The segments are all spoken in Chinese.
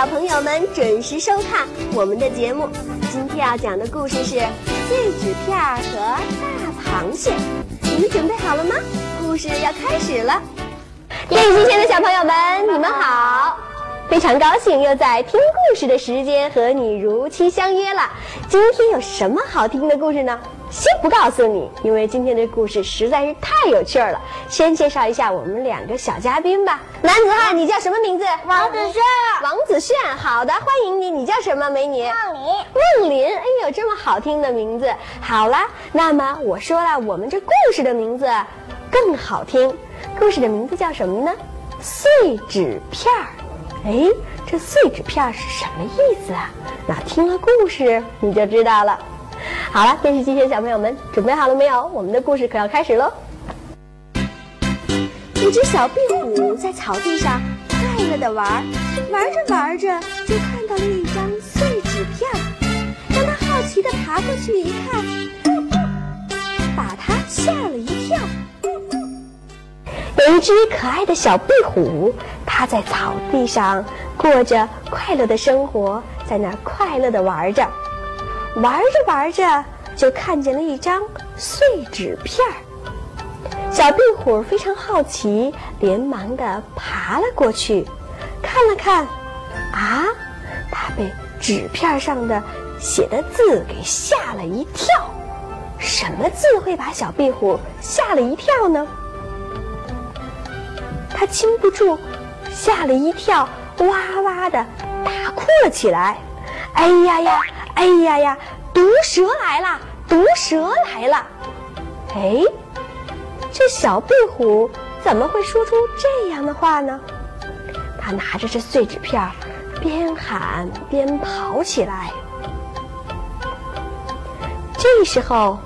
小朋友们准时收看我们的节目。今天要讲的故事是碎纸片和大螃蟹。你们准备好了吗？故事要开始了。电视机前的小朋友们，你们好！非常高兴又在听故事的时间和你如期相约了。今天有什么好听的故事呢？先不告诉你，因为今天的故事实在是太有趣了。先介绍一下我们两个小嘉宾吧。男子汉，你叫什么名字？王子轩。王子炫，好的，欢迎你。你叫什么，美女？梦林。梦林，哎呦，这么好听的名字。好了，那么我说了，我们这故事的名字更好听。故事的名字叫什么呢？碎纸片儿。哎，这碎纸片是什么意思啊？那听了故事你就知道了。好了，电视机前小朋友们，准备好了没有？我们的故事可要开始喽！一只小壁虎在草地上快乐的玩，玩着玩着就看到了一张碎纸片，当它好奇的爬过去一看，把它吓了一跳。有一只可爱的小壁虎，它在草地上过着快乐的生活，在那儿快乐的玩着。玩着玩着，就看见了一张碎纸片儿。小壁虎非常好奇，连忙的爬了过去，看了看，啊，它被纸片上的写的字给吓了一跳。什么字会把小壁虎吓了一跳呢？它禁不住吓了一跳，哇哇的大哭了起来。哎呀呀！哎呀呀！毒蛇来了！毒蛇来了！哎，这小壁虎怎么会说出这样的话呢？他拿着这碎纸片，边喊边跑起来。这时候，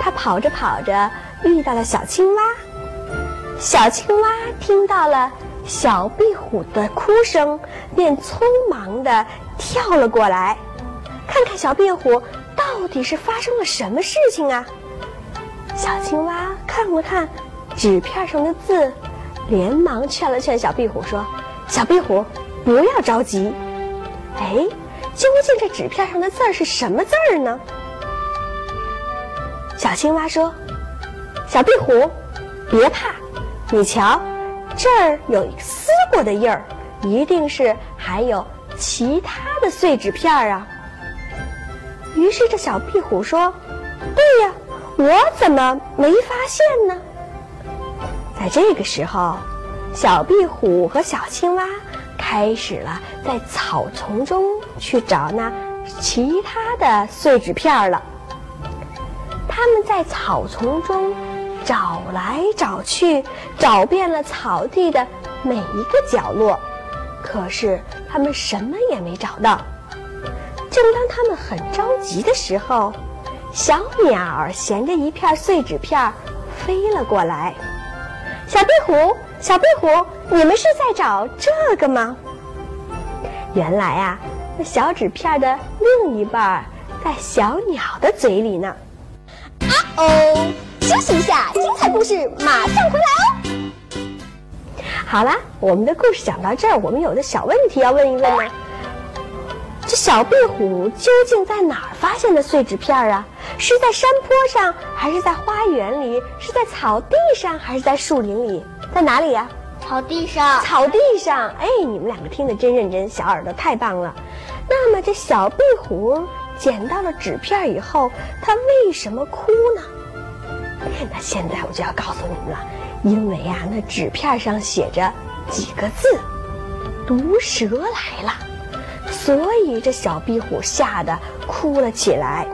他跑着跑着遇到了小青蛙。小青蛙听到了小壁虎的哭声，便匆忙的跳了过来。看看小壁虎到底是发生了什么事情啊？小青蛙看了看纸片上的字，连忙劝了劝小壁虎说：“小壁虎，不要着急。哎，究竟这纸片上的字是什么字儿呢？”小青蛙说：“小壁虎，别怕，你瞧，这儿有撕过的印儿，一定是还有其他的碎纸片啊。”于是这小壁虎说：“对呀，我怎么没发现呢？”在这个时候，小壁虎和小青蛙开始了在草丛中去找那其他的碎纸片了。他们在草丛中找来找去，找遍了草地的每一个角落，可是他们什么也没找到。正当他们很着急的时候，小鸟儿衔着一片碎纸片飞了过来。小壁虎，小壁虎，你们是在找这个吗？原来啊，那小纸片的另一半在小鸟的嘴里呢。啊哦，休息一下，精彩故事马上回来哦。好啦，我们的故事讲到这儿，我们有个小问题要问一问呢。这小壁虎究竟在哪儿发现的碎纸片啊？是在山坡上，还是在花园里？是在草地上，还是在树林里？在哪里呀？草地上。草地上。哎，你们两个听得真认真，小耳朵太棒了。那么这小壁虎捡到了纸片以后，它为什么哭呢？那现在我就要告诉你们了，因为啊，那纸片上写着几个字：“毒蛇来了。”所以这小壁虎吓得哭了起来，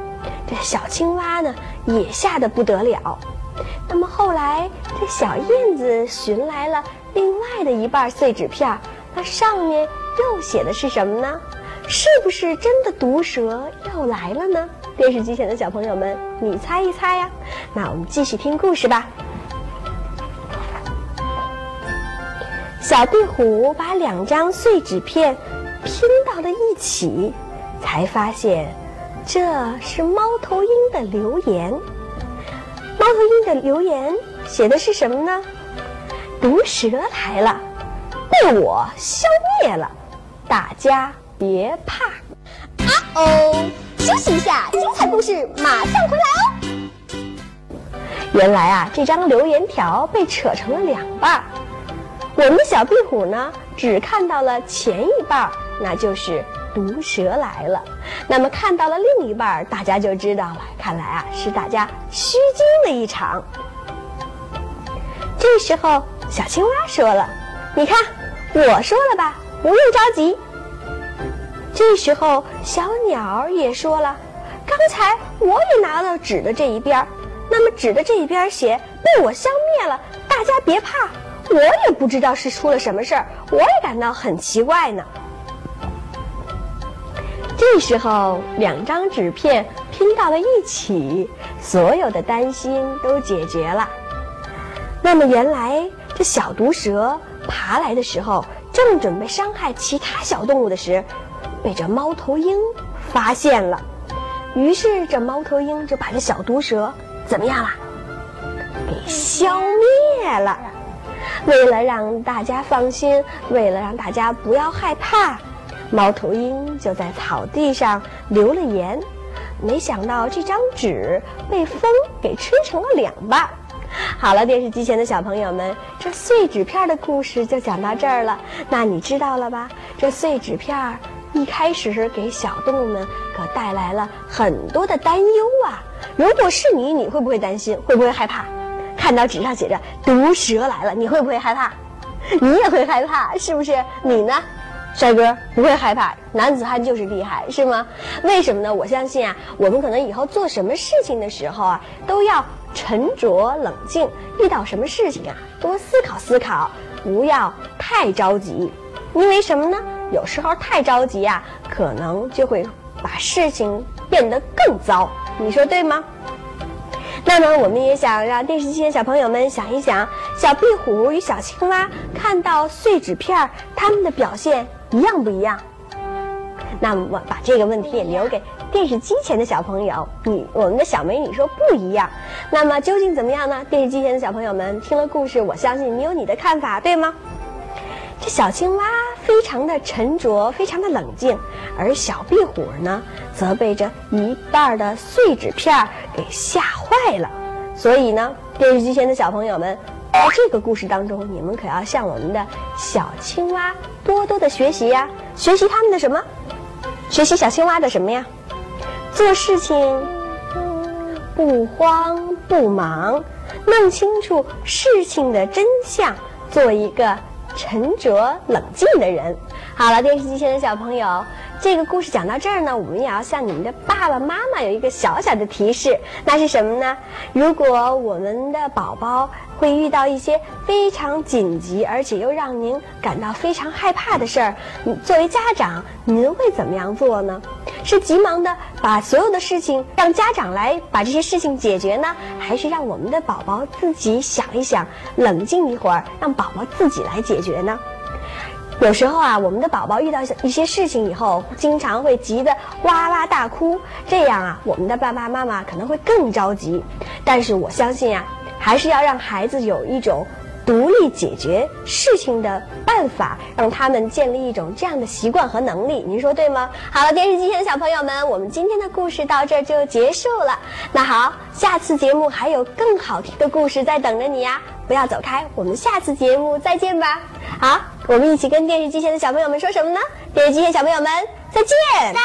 这小青蛙呢也吓得不得了。那么后来这小燕子寻来了另外的一半碎纸片，那上面又写的是什么呢？是不是真的毒蛇又来了呢？电视机前的小朋友们，你猜一猜呀？那我们继续听故事吧。小壁虎把两张碎纸片。拼到了一起，才发现这是猫头鹰的留言。猫头鹰的留言写的是什么呢？毒蛇来了，被我消灭了。大家别怕。啊哦，休息一下，精彩故事马上回来哦。原来啊，这张留言条被扯成了两半儿。我们的小壁虎呢，只看到了前一半儿，那就是毒蛇来了。那么看到了另一半，大家就知道了。看来啊，是大家虚惊了一场。这时候，小青蛙说了：“你看，我说了吧，不用着急。”这时候，小鸟也说了：“刚才我也拿了纸的这一边，那么纸的这一边写被我消灭了，大家别怕。”我也不知道是出了什么事儿，我也感到很奇怪呢。这时候，两张纸片拼到了一起，所有的担心都解决了。那么，原来这小毒蛇爬来的时候，正准备伤害其他小动物的时，被这猫头鹰发现了。于是，这猫头鹰就把这小毒蛇怎么样了？给消灭了。为了让大家放心，为了让大家不要害怕，猫头鹰就在草地上留了言。没想到这张纸被风给吹成了两半。好了，电视机前的小朋友们，这碎纸片的故事就讲到这儿了。那你知道了吧？这碎纸片一开始是给小动物们可带来了很多的担忧啊。如果是你，你会不会担心？会不会害怕？看到纸上写着“毒蛇来了”，你会不会害怕？你也会害怕，是不是？你呢，帅哥不会害怕，男子汉就是厉害，是吗？为什么呢？我相信啊，我们可能以后做什么事情的时候啊，都要沉着冷静，遇到什么事情啊，多思考思考，不要太着急。因为什么呢？有时候太着急啊，可能就会把事情变得更糟。你说对吗？那么，我们也想让电视机前小朋友们想一想，小壁虎与小青蛙看到碎纸片，他们的表现一样不一样？那么，我把这个问题也留给电视机前的小朋友。你，我们的小美女说不一样。那么，究竟怎么样呢？电视机前的小朋友们听了故事，我相信你有你的看法，对吗？这小青蛙非常的沉着，非常的冷静，而小壁虎呢，则被这一半的碎纸片给吓坏了。所以呢，电视机前的小朋友们，在这个故事当中，你们可要向我们的小青蛙多多的学习呀！学习他们的什么？学习小青蛙的什么呀？做事情不慌不忙，弄清楚事情的真相，做一个。沉着冷静的人。好了，电视机前的小朋友，这个故事讲到这儿呢，我们也要向你们的爸爸妈妈有一个小小的提示，那是什么呢？如果我们的宝宝会遇到一些非常紧急，而且又让您感到非常害怕的事儿，作为家长，您会怎么样做呢？是急忙的把所有的事情让家长来把这些事情解决呢，还是让我们的宝宝自己想一想，冷静一会儿，让宝宝自己来解决呢？有时候啊，我们的宝宝遇到一些事情以后，经常会急得哇哇大哭，这样啊，我们的爸爸妈妈可能会更着急。但是我相信啊，还是要让孩子有一种。独立解决事情的办法，让他们建立一种这样的习惯和能力，您说对吗？好了，电视机前的小朋友们，我们今天的故事到这儿就结束了。那好，下次节目还有更好听的故事在等着你呀！不要走开，我们下次节目再见吧。好，我们一起跟电视机前的小朋友们说什么呢？电视机前小朋友们再见！再见。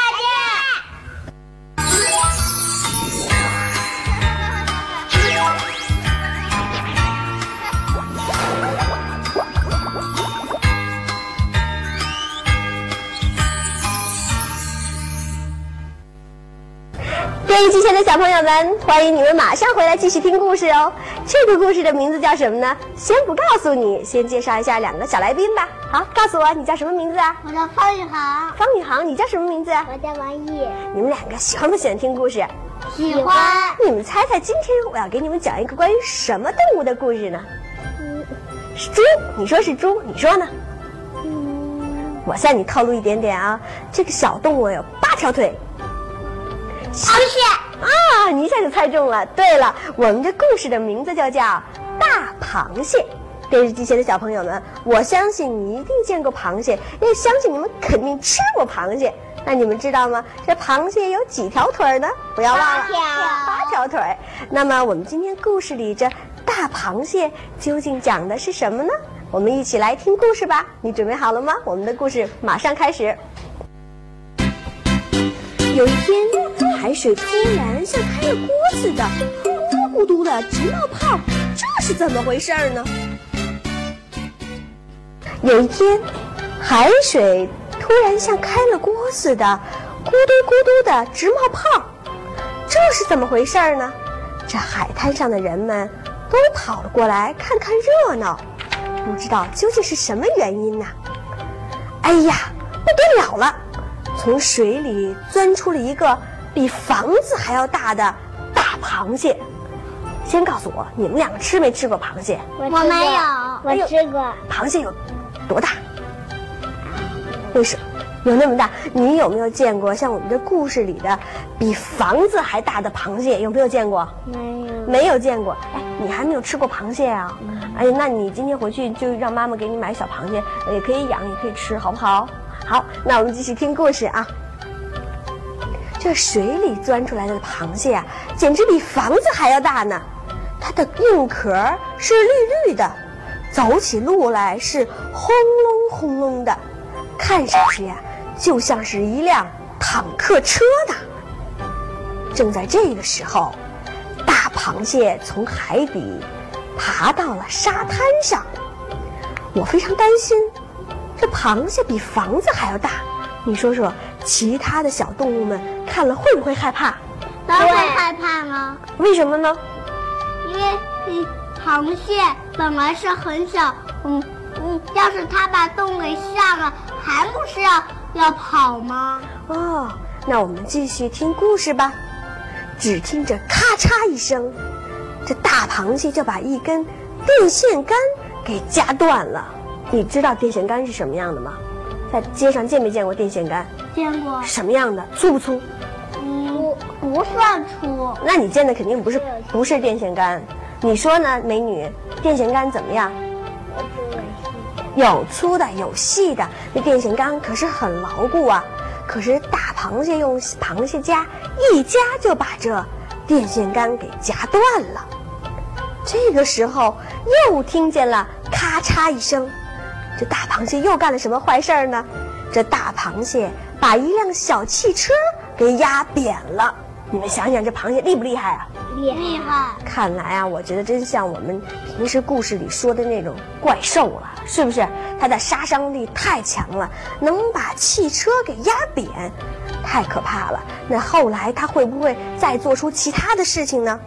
电视机前的小朋友们，欢迎你们马上回来继续听故事哦。这个故事的名字叫什么呢？先不告诉你，先介绍一下两个小来宾吧。好，告诉我你叫什么名字啊？我叫方宇航。方宇航，你叫什么名字啊？我叫王毅。你们两个喜欢不喜欢听故事？喜欢。你们猜猜，今天我要给你们讲一个关于什么动物的故事呢？嗯，是猪。你说是猪，你说呢？嗯，我向你透露一点点啊，这个小动物有八条腿。螃蟹啊！你一下就猜中了。对了，我们这故事的名字就叫《大螃蟹》。电视机前的小朋友们，我相信你一定见过螃蟹，也相信你们肯定吃过螃蟹。那你们知道吗？这螃蟹有几条腿呢？不要忘了，八条八条腿。那么我们今天故事里这大螃蟹究竟讲的是什么呢？我们一起来听故事吧。你准备好了吗？我们的故事马上开始。有一天，海水突然像开了锅似的，咕嘟咕嘟的直冒泡，这是怎么回事儿呢？有一天，海水突然像开了锅似的，咕嘟咕嘟的直冒泡，这是怎么回事儿呢？这海滩上的人们都跑了过来看看热闹，不知道究竟是什么原因呢？哎呀，不得了了！从水里钻出了一个比房子还要大的大螃蟹。先告诉我，你们两个吃没吃过螃蟹？我没有，我吃过。螃蟹有多大？为什么有那么大？你有没有见过像我们这故事里的比房子还大的螃蟹？有没有见过？没有。没有见过。哎，你还没有吃过螃蟹啊？哎呀，那你今天回去就让妈妈给你买小螃蟹，也可以养，也可以吃，好不好？好，那我们继续听故事啊。这水里钻出来的螃蟹啊，简直比房子还要大呢。它的硬壳是绿绿的，走起路来是轰隆轰隆的，看上去呀、就像是一辆坦克车呢。正在这个时候，大螃蟹从海底爬到了沙滩上。我非常担心，这螃蟹比房子还要大。你说说，其他的小动物们看了会不会害怕？当然会害怕了，为什么呢？因为嗯，螃蟹本来是很小，嗯嗯，要是它把洞给下了，还不是要要跑吗？哦，那我们继续听故事吧。只听着咔嚓一声，这大螃蟹就把一根电线杆给夹断了。你知道电线杆是什么样的吗？在街上见没见过电线杆？见过，什么样的？粗不粗？嗯，不不算粗，那你见的肯定不是不是电线杆。你说呢，美女？电线杆怎么样？有粗的，有细的。那电线杆可是很牢固啊。可是大螃蟹用螃蟹夹一夹就把这电线杆给夹断了。这个时候又听见了咔嚓一声，这大螃蟹又干了什么坏事儿呢？这大螃蟹把一辆小汽车给压扁了。你们想想，这螃蟹厉不厉害啊？厉害，看来啊，我觉得真像我们平时故事里说的那种怪兽了，是不是？它的杀伤力太强了，能把汽车给压扁，太可怕了。那后来它会不会再做出其他的事情呢？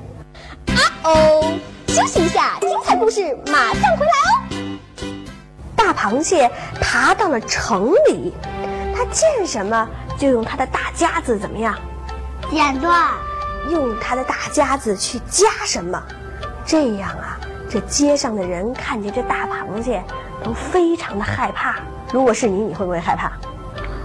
啊哦，休息一下，精彩故事马上回来哦。大螃蟹爬到了城里，它见什么就用它的大夹子怎么样？剪断，用它的大夹子去夹什么？这样啊，这街上的人看见这大螃蟹都非常的害怕。如果是你，你会不会害怕？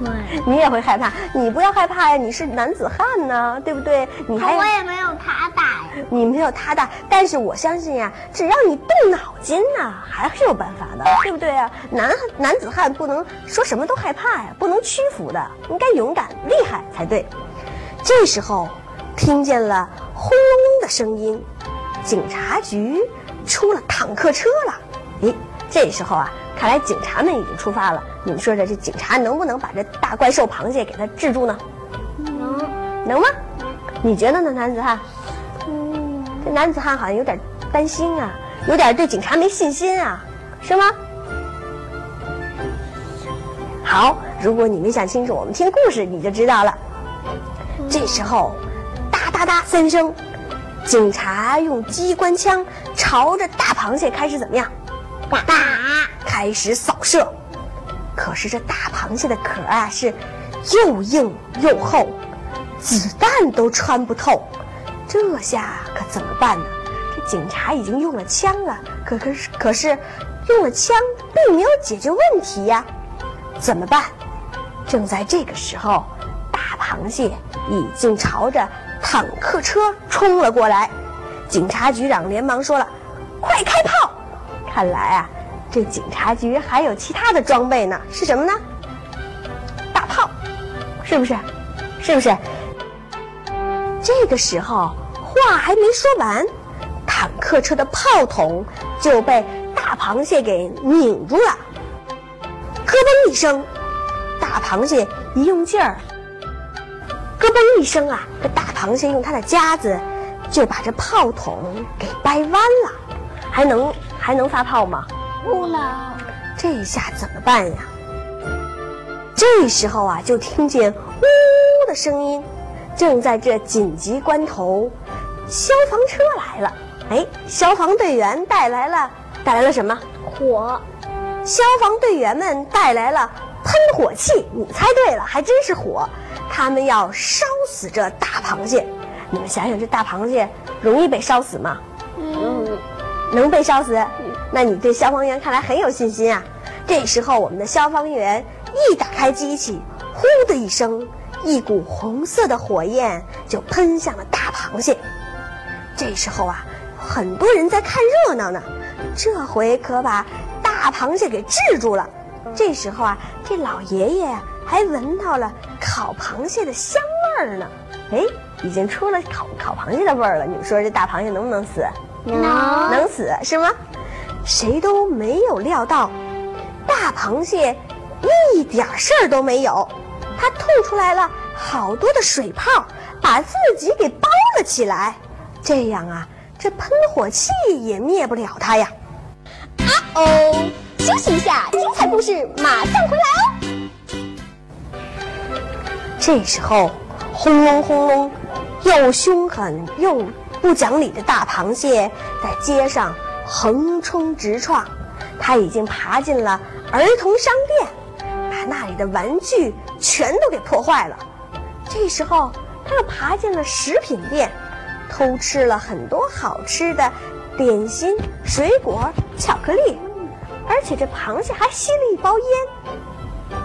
会。你也会害怕。你不要害怕呀，你是男子汉呢，对不对？你还我也没有爬大呀。你没有他大，但是我相信呀，只要你动脑筋呐，还是有办法的，对不对啊？男男子汉不能说什么都害怕呀，不能屈服的，应该勇敢厉害才对。这时候，听见了轰隆隆的声音，警察局出了坦克车了。咦，这时候啊，看来警察们已经出发了。你们说说，这警察能不能把这大怪兽螃蟹给它制住呢？能，能吗？你觉得呢，男子汉？这男子汉好像有点担心啊，有点对警察没信心啊，是吗？好，如果你没想清楚，我们听故事你就知道了。这时候，哒哒哒三声，警察用机关枪朝着大螃蟹开始怎么样？打，开始扫射。可是这大螃蟹的壳啊是又硬又厚，子弹都穿不透。这下可怎么办呢？这警察已经用了枪了，可可是可是用了枪并没有解决问题呀，怎么办？正在这个时候，大螃蟹已经朝着坦克车冲了过来。警察局长连忙说了：“快开炮！看来啊，这警察局还有其他的装备呢，是什么呢？大炮，是不是？是不是？这个时候话还没说完，坦克车的炮筒就被大螃蟹给拧住了。咯嘣一声，大螃蟹一用劲儿，咯嘣一声啊，这大螃蟹用它的夹子就把这炮筒给掰弯了，还能还能发炮吗？不能。这下怎么办呀？这时候啊，就听见呜呜的声音。正在这紧急关头，消防车来了。哎，消防队员带来了带来了什么？火。消防队员们带来了喷火器。你猜对了，还真是火。他们要烧死这大螃蟹。你们想想，这大螃蟹容易被烧死吗？嗯，能被烧死？那你对消防员看来很有信心啊。这时候，我们的消防员一打开机器，呼的一声。一股红色的火焰就喷向了大螃蟹。这时候啊，很多人在看热闹呢。这回可把大螃蟹给制住了。这时候啊，这老爷爷还闻到了烤螃蟹的香味儿呢。哎，已经出了烤烤螃蟹的味儿了。你们说这大螃蟹能不能死？能，能死是吗？谁都没有料到，大螃蟹一点事儿都没有。它吐出来了好多的水泡，把自己给包了起来。这样啊，这喷火器也灭不了它呀。啊哦，休息一下，精彩故事马上回来哦。这时候，轰隆轰隆，又凶狠又不讲理的大螃蟹在街上横冲直撞，它已经爬进了儿童商店。把那里的玩具全都给破坏了。这时候，他又爬进了食品店，偷吃了很多好吃的点心、水果、巧克力，而且这螃蟹还吸了一包烟。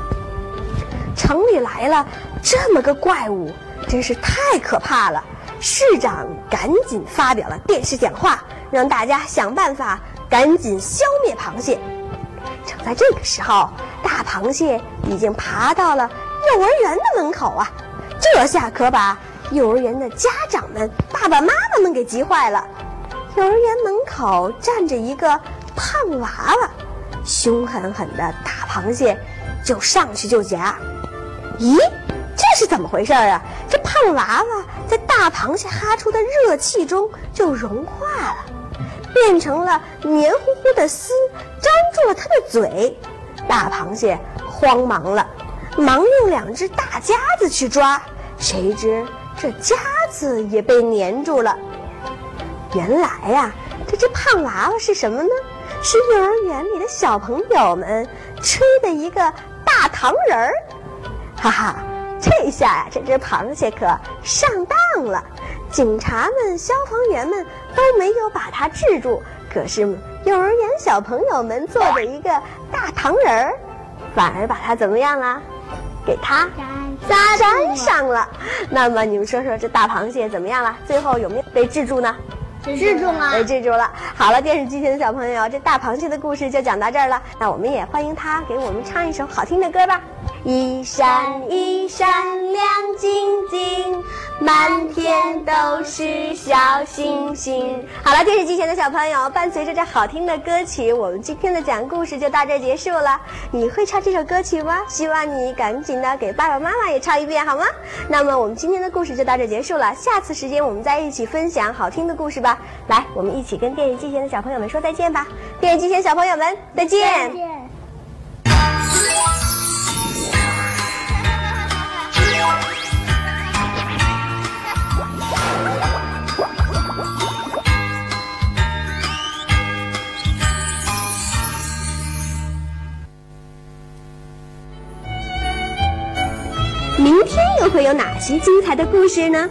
城里来了这么个怪物，真是太可怕了。市长赶紧发表了电视讲话，让大家想办法赶紧消灭螃蟹。正在这个时候。大螃蟹已经爬到了幼儿园的门口啊！这下可把幼儿园的家长们、爸爸妈妈们给急坏了。幼儿园门口站着一个胖娃娃，凶狠狠的大螃蟹就上去就夹。咦，这是怎么回事啊？这胖娃娃在大螃蟹哈出的热气中就融化了，变成了黏糊糊的丝，粘住了它的嘴。大螃蟹慌忙了，忙用两只大夹子去抓，谁知这夹子也被粘住了。原来呀，这只胖娃娃是什么呢？是幼儿园里的小朋友们吹的一个大糖人儿。哈哈，这下呀，这只螃蟹可上当了。警察们、消防员们都没有把它制住，可是。幼儿园小朋友们做的一个大糖人儿，反而把它怎么样了？给它粘粘上了。那么你们说说，这大螃蟹怎么样了？最后有没有被制住呢？制住了，被制住了。好了，电视机前的小朋友，这大螃蟹的故事就讲到这儿了。那我们也欢迎他给我们唱一首好听的歌吧。一闪一闪亮晶晶，满天都是小星星。好了，电视机前的小朋友，伴随着这好听的歌曲，我们今天的讲故事就到这结束了。你会唱这首歌曲吗？希望你赶紧的给爸爸妈妈也唱一遍，好吗？那么我们今天的故事就到这结束了，下次时间我们再一起分享好听的故事吧。来，我们一起跟电视机前的小朋友们说再见吧。电视机前小朋友们，再见。些精彩的故事呢？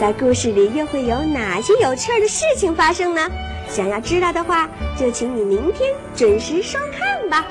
在故事里又会有哪些有趣的事情发生呢？想要知道的话，就请你明天准时收看吧。